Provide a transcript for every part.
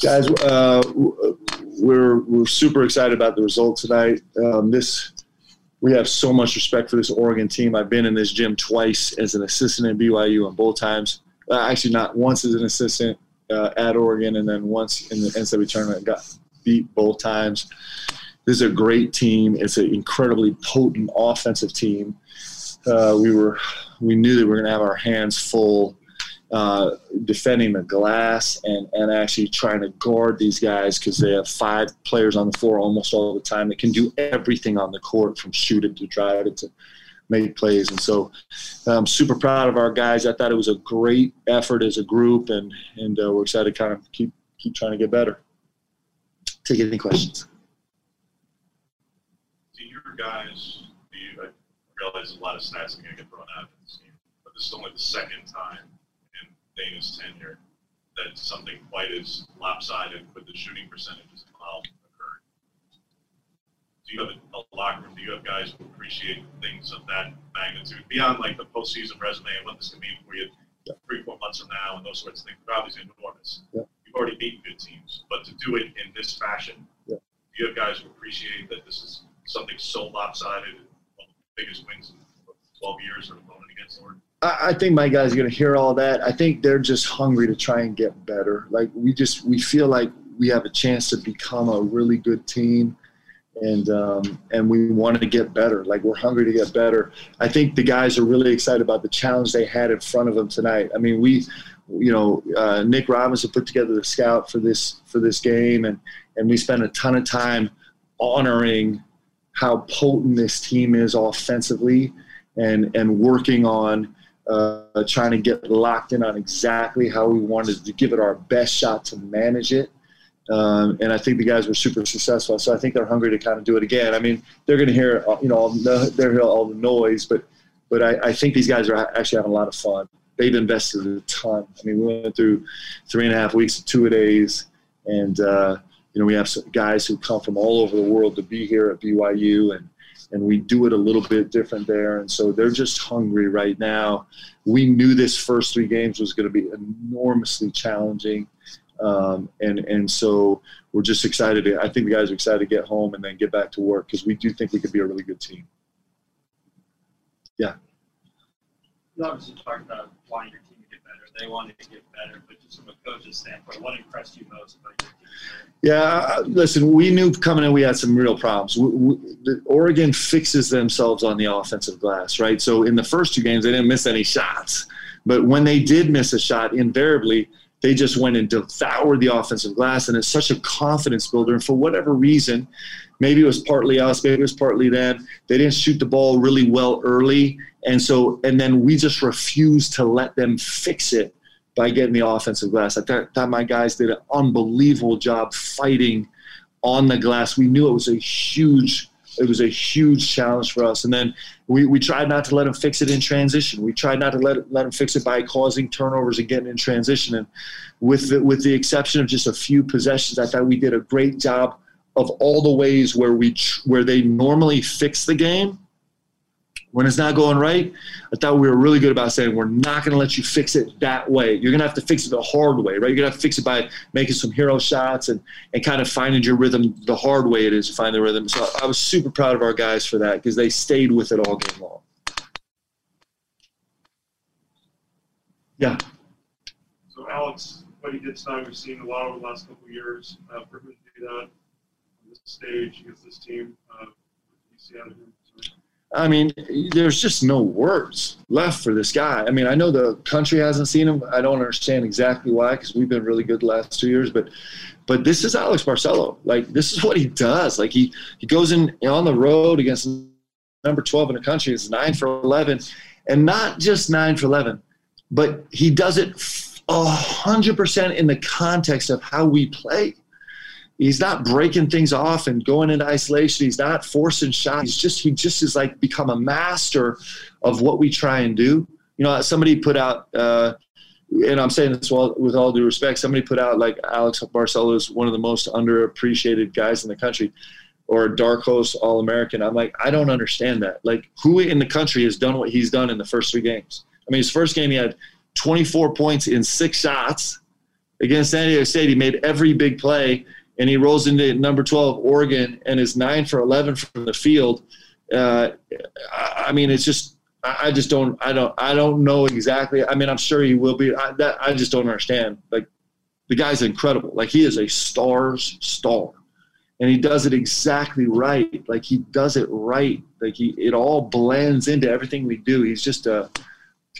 Guys, uh, we're we're super excited about the result tonight. Um, this we have so much respect for this Oregon team. I've been in this gym twice as an assistant at BYU, and both times, uh, actually not once as an assistant uh, at Oregon, and then once in the NCAA tournament, got beat both times. This is a great team. It's an incredibly potent offensive team. Uh, we were we knew that we were going to have our hands full uh, defending the glass and, and actually trying to guard these guys because they have five players on the floor almost all the time that can do everything on the court from shoot it to drive it to make plays. And so I'm super proud of our guys. I thought it was a great effort as a group, and, and uh, we're excited to kind of keep, keep trying to get better. Take any questions. To your guys, you, I realize a lot of stats are going to get thrown out in this game, but this is only the second time Dana's tenure that something quite as lopsided with the shooting percentages involved occurred. Do you have a, a locker room? Do you have guys who appreciate things of that magnitude beyond like the postseason resume and what this can mean for you yeah. three, four months from now and those sorts of things? Obviously enormous. Yeah. You've already beaten good teams, but to do it in this fashion, yeah. do you have guys who appreciate that this is something so lopsided, one of the biggest wins in 12 years or opponent against Oregon? I think my guys are going to hear all that. I think they're just hungry to try and get better. Like we just we feel like we have a chance to become a really good team, and um, and we want to get better. Like we're hungry to get better. I think the guys are really excited about the challenge they had in front of them tonight. I mean, we, you know, uh, Nick Robinson put together the scout for this for this game, and and we spent a ton of time honoring how potent this team is offensively, and and working on uh, trying to get locked in on exactly how we wanted to give it our best shot to manage it. Um, and I think the guys were super successful. So I think they're hungry to kind of do it again. I mean, they're going to hear, uh, you know, all the, they're hear all the noise, but but I, I, think these guys are actually having a lot of fun. They've invested a ton. I mean, we went through three and a half weeks, of two days, and uh, you know, we have guys who come from all over the world to be here at BYU, and and we do it a little bit different there. And so they're just hungry right now. We knew this first three games was going to be enormously challenging. Um, and and so we're just excited. I think the guys are excited to get home and then get back to work because we do think we could be a really good team. Yeah. You obviously talked about wanting your team. They wanted to get better, but just from a coach's standpoint, what impressed you most about your team? Yeah, listen, we knew coming in we had some real problems. We, we, Oregon fixes themselves on the offensive glass, right? So in the first two games, they didn't miss any shots. But when they did miss a shot, invariably, they just went and devoured the offensive glass. And it's such a confidence builder. And for whatever reason, maybe it was partly us, maybe it was partly them, they didn't shoot the ball really well early. And so, and then we just refused to let them fix it by getting the offensive glass. I thought, my guys did an unbelievable job fighting on the glass. We knew it was a huge it was a huge challenge for us. And then we, we tried not to let them fix it in transition. We tried not to let let them fix it by causing turnovers and getting in transition. And with the, with the exception of just a few possessions, I thought we did a great job of all the ways where we where they normally fix the game when it's not going right, I thought we were really good about saying we're not going to let you fix it that way. You're going to have to fix it the hard way, right? You're going to to fix it by making some hero shots and, and kind of finding your rhythm the hard way it is to find the rhythm. So I was super proud of our guys for that because they stayed with it all game long. Yeah. So Alex, what he did tonight, we've seen a lot over the last couple years. Uh, for him to do that stage against this team, uh, I mean, there's just no words left for this guy. I mean, I know the country hasn't seen him. I don't understand exactly why, because we've been really good the last two years. But, but this is Alex Barcello. Like, this is what he does. Like, he he goes in on the road against number 12 in the country. It's nine for 11, and not just nine for 11, but he does it a hundred percent in the context of how we play he's not breaking things off and going into isolation. He's not forcing shots. He's just he just is like become a master of what we try and do. You know, somebody put out, uh, and I'm saying this with all due respect. Somebody put out like Alex Barcello is one of the most underappreciated guys in the country, or a dark horse All American. I'm like, I don't understand that. Like, who in the country has done what he's done in the first three games? I mean, his first game he had 24 points in six shots against San Diego State. He made every big play, and he rolls into number 12 Oregon and is nine for 11 from the field. Uh, I mean, it's just I just don't I don't I don't know exactly. I mean, I'm sure he will be. I, that I just don't understand. Like the guy's incredible. Like he is a star's star, and he does it exactly right. Like he does it right. Like he it all blends into everything we do. He's just a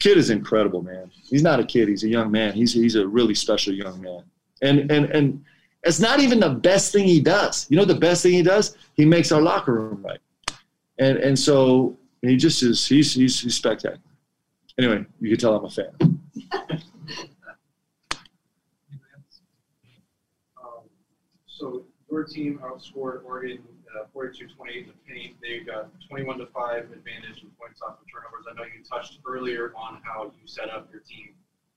kid is incredible, man. He's not a kid. He's a young man. He's he's a really special young man. And and and it's not even the best thing he does. You know the best thing he does? He makes our locker room right. And and so he just is he's he's, he's spectacular. Anyway, you can tell I'm a fan. So your team outscored Oregon uh, 42-28 in the paint. They got 21 to five advantage in points off of turnovers. I know you touched earlier on how you set up your team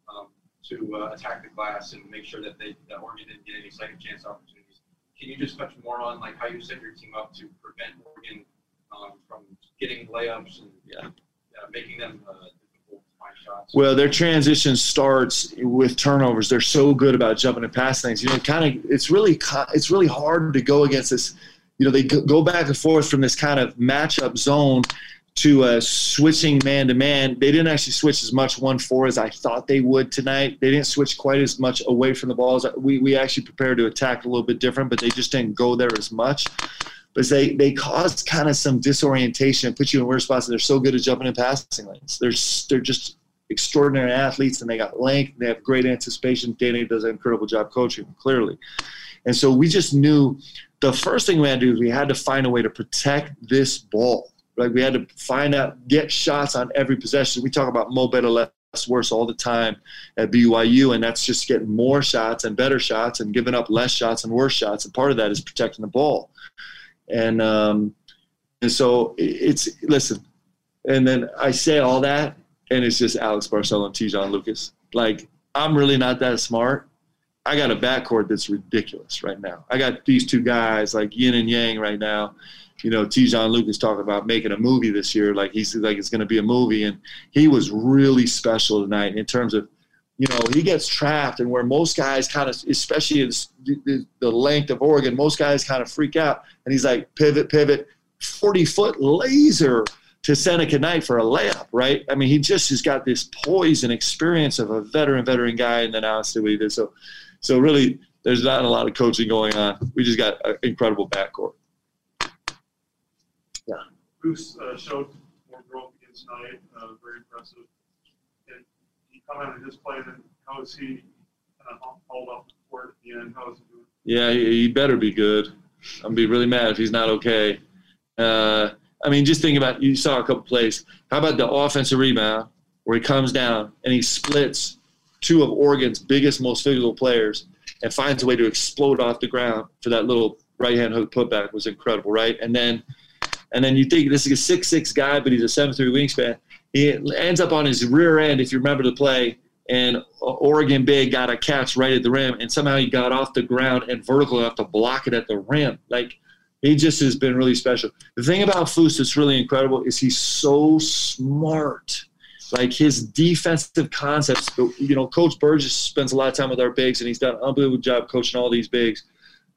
um, to uh, attack the glass and make sure that they that Oregon didn't get any second chance opportunities. Can you just touch more on like how you set your team up to prevent Oregon um, from getting layups and Yeah. uh, making them uh, difficult shots? Well, their transition starts with turnovers. They're so good about jumping and past things. You know, kind of it's really it's really hard to go against this. You know, they go- go back and forth from this kind of matchup zone to uh, switching man to man. They didn't actually switch as much one four as I thought they would tonight. They didn't switch quite as much away from the balls. We we actually prepared to attack a little bit different, but they just didn't go there as much. But they they caused kind of some disorientation and put you in weird spots. And they're so good at jumping and passing lanes. They're they're just extraordinary athletes, and they got length. They have great anticipation. Danny does an incredible job coaching clearly. And so we just knew the first thing we had to do is we had to find a way to protect this ball. Like we had to find out, get shots on every possession. We talk about mo better, less worse all the time at BYU, and that's just getting more shots and better shots and giving up less shots and worse shots. And part of that is protecting the ball. And um, and so it's listen, and then I say all that, and it's just Alex Barcello and Te'Jon Lucas. Like I'm really not that smart. I got a backcourt that's ridiculous right now. I got these two guys like yin and yang right now. You know, Te'Jon Lucas talking about making a movie this year, like he's like it's going to be a movie, and he was really special tonight in terms of, you know, he gets trapped, and where most guys kind of, especially in the, the length of Oregon, most guys kind of freak out, and he's like pivot, pivot, forty foot laser to Seneca Knight for a layup, right? I mean, he just has got this poise and experience of a veteran, veteran guy, and then what he did. So, so really, there's not a lot of coaching going on. We just got an incredible backcourt. Bruce uh, showed more growth against tonight, uh, very impressive. And he commented his play, and how is he kind of hauled off the court at the end? How is he doing? Yeah, he, he better be good. I'm gonna be really mad if he's not okay. Uh, I mean, just think about you saw a couple plays. How about the offensive rebound where he comes down and he splits two of Oregon's biggest, most physical players and finds a way to explode off the ground for that little right hand hook putback was incredible, right? And then and then you think this is a six six guy, but he's a seven three wingspan. He ends up on his rear end, if you remember the play, and Oregon Big got a catch right at the rim, and somehow he got off the ground and vertical enough to block it at the rim. Like he just has been really special. The thing about Foose that's really incredible is he's so smart. Like his defensive concepts, you know, Coach Burgess spends a lot of time with our bigs, and he's done an unbelievable job coaching all these bigs.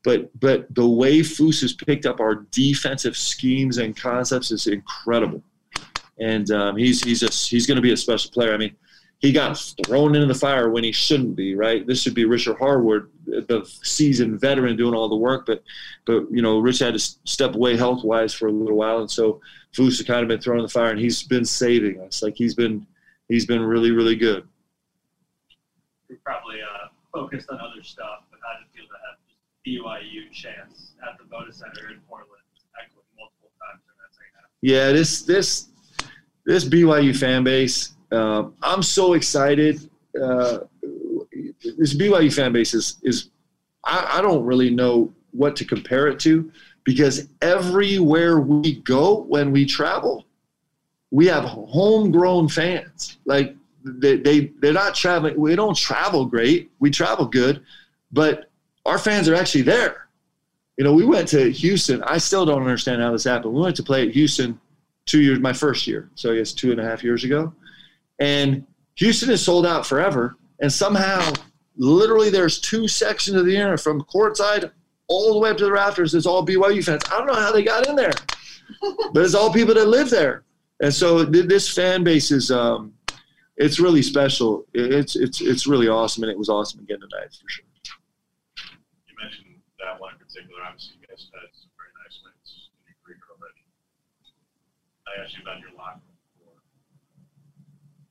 But but the way Foose has picked up our defensive schemes and concepts is incredible, and um, he's he's a, he's going to be a special player. I mean, he got thrown into the fire when he shouldn't be. Right, this should be Richard Harding, the seasoned veteran, doing all the work. But but you know, Rich had to step away health wise for a little while, and so Foose has kind of been thrown in the fire, and he's been saving us. Like he's been he's been really really good. Probably uh, focused on other stuff, but how did it feel to have just BYU chance at the Moda Center in Portland, multiple times that second half? Yeah, this this this BYU fan base. Uh, I'm so excited. Uh, this BYU fan base is is I, I don't really know what to compare it to because everywhere we go when we travel, we have homegrown fans. Like they, they they're not traveling. We don't travel great. We travel good, but our fans are actually there. You know, we went to Houston. I still don't understand how this happened. We went to play at Houston two years, my first year, so I guess two and a half years ago, and Houston is sold out forever. And somehow literally there's two sections of the arena from courtside all the way up to the rafters. It's all BYU fans. I don't know how they got in there, but it's all people that live there. And so this fan base is, um, it's really special. It's it's it's really awesome, and it was awesome again tonight for sure. You mentioned that one in particular. Obviously, you guys had some very nice wins in your career already. I asked you about your locker room before.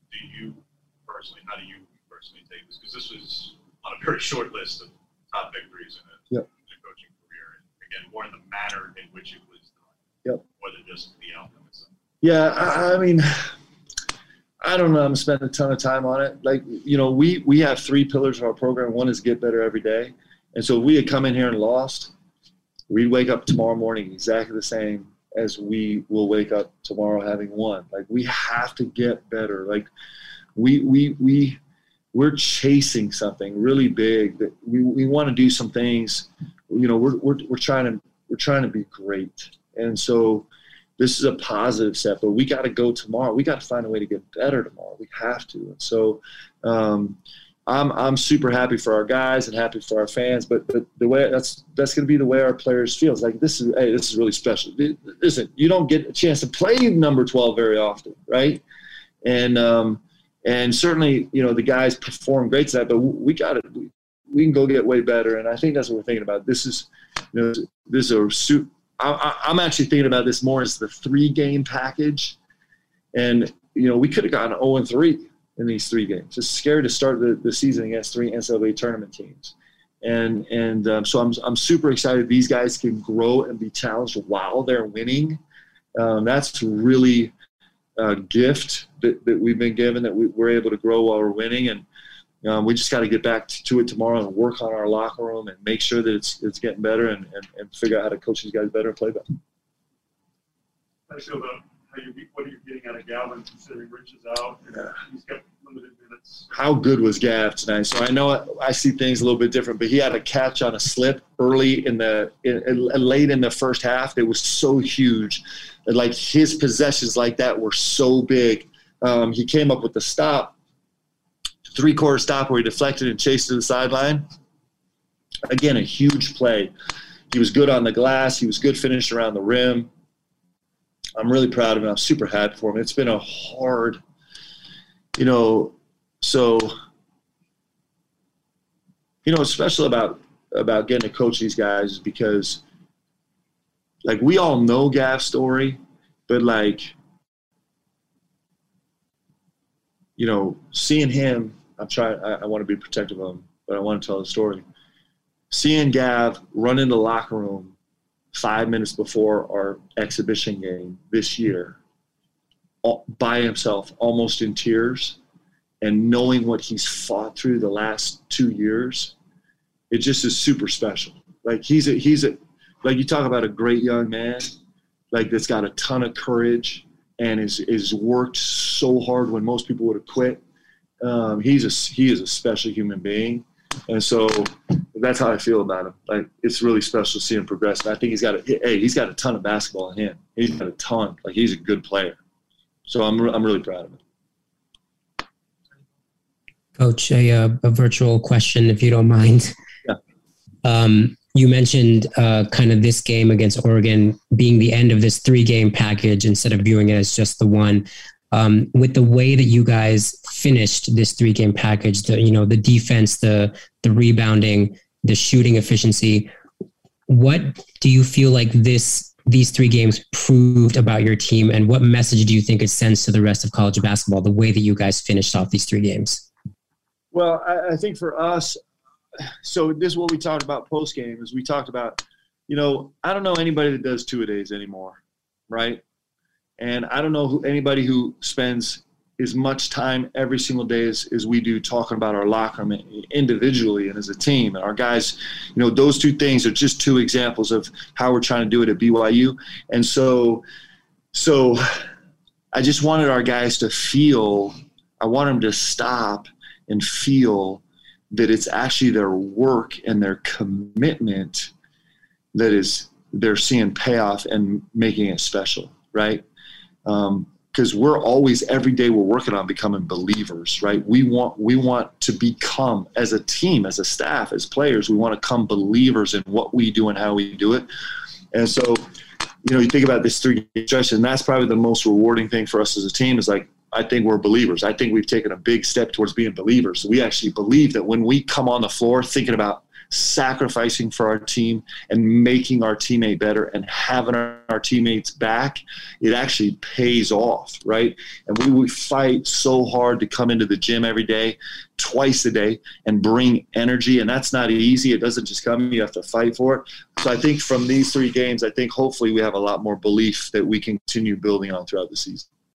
Do you personally? How do you personally take this? Because this was on a very short list of top victories in a, yep. in a coaching career, and again, more in the manner in which it was done, yep. more than just the outcome itself. Yeah, I, I mean. I don't know. I'm spending a ton of time on it. Like, you know, we we have three pillars of our program. One is get better every day. And so if we had come in here and lost, we'd wake up tomorrow morning exactly the same as we will wake up tomorrow having won. Like we have to get better. Like we we we we're chasing something really big that we, we want to do some things. You know, we're, we're we're trying to we're trying to be great. And so this is a positive step, but we got to go tomorrow. We got to find a way to get better tomorrow. We have to. And so, um, I'm I'm super happy for our guys and happy for our fans. But, but the way that's that's going to be the way our players feel. It's like this is hey, this is really special. Listen, you don't get a chance to play number 12 very often, right? And um, and certainly, you know, the guys perform great tonight, but we got it. We, we can go get way better, and I think that's what we're thinking about. This is, you know, this is a suit I, am actually thinking about this more as the three game package. And, you know, we could have gotten 0 and 3 in these three games. It's scary to start the, the season against three NCAA tournament teams. And, and um, so I'm, I'm super excited these guys can grow and be challenged while they're winning. Um, that's really a gift that, that we've been given that we, we're able to grow while we're winning. And, um, we just got to get back to it tomorrow and work on our locker room and make sure that it's it's getting better and, and, and figure out how to coach these guys better and play better. I feel about how you what are you getting out of Galvin considering Rich is out and yeah. he's got limited minutes. How good was Gav tonight? So I know I see things a little bit different, but he had a catch on a slip early in the in, in, late in the first half. It was so huge, like his possessions like that were so big. Um, he came up with the stop three quarter stop where he deflected and chased to the sideline. Again, a huge play. He was good on the glass. He was good finished around the rim. I'm really proud of him. I'm super happy for him. It's been a hard, you know, so you know, special about about getting to coach these guys because like we all know Gav's story, but like you know, seeing him I'm trying. I, I want to be protective of him, but I want to tell the story. Seeing Gav run in the locker room five minutes before our exhibition game this year, by himself, almost in tears, and knowing what he's fought through the last two years, it just is super special. Like he's a he's a like you talk about a great young man, like that's got a ton of courage and is is worked so hard when most people would have quit um, he's a he is a special human being, and so that's how I feel about him. Like it's really special to see him progress. And I think he's got a hey, he's got a ton of basketball in him. He's got a ton. Like he's a good player. So I'm I'm really proud of him. Coach, a, uh, a virtual question, if you don't mind. Yeah. Um, you mentioned uh, kind of this game against Oregon being the end of this three game package instead of viewing it as just the one um, with the way that you guys finished this three game package, the you know the defense, the the rebounding, the shooting efficiency. What do you feel like this these three games proved about your team, and what message do you think it sends to the rest of college basketball? The way that you guys finished off these three games. Well, I, I think for us, so this is what we talked about post game. Is we talked about, you know, I don't know anybody that does two a days anymore, right? And I don't know who, anybody who spends as much time every single day as, as we do talking about our locker room individually and as a team. And our guys, you know, those two things are just two examples of how we're trying to do it at BYU. And so, so I just wanted our guys to feel, I want them to stop and feel that it's actually their work and their commitment that is they're seeing payoff and making it special, right? Um, because we're always every day we're working on becoming believers right we want we want to become as a team as a staff as players we want to come believers in what we do and how we do it and so you know you think about this three stretch and that's probably the most rewarding thing for us as a team is like I think we're believers. I think we've taken a big step towards being believers. We actually believe that when we come on the floor thinking about sacrificing for our team and making our teammate better and having our, our teammates back, it actually pays off, right? And we fight so hard to come into the gym every day, twice a day, and bring energy. And that's not easy. It doesn't just come, you have to fight for it. So I think from these three games, I think hopefully we have a lot more belief that we can continue building on throughout the season.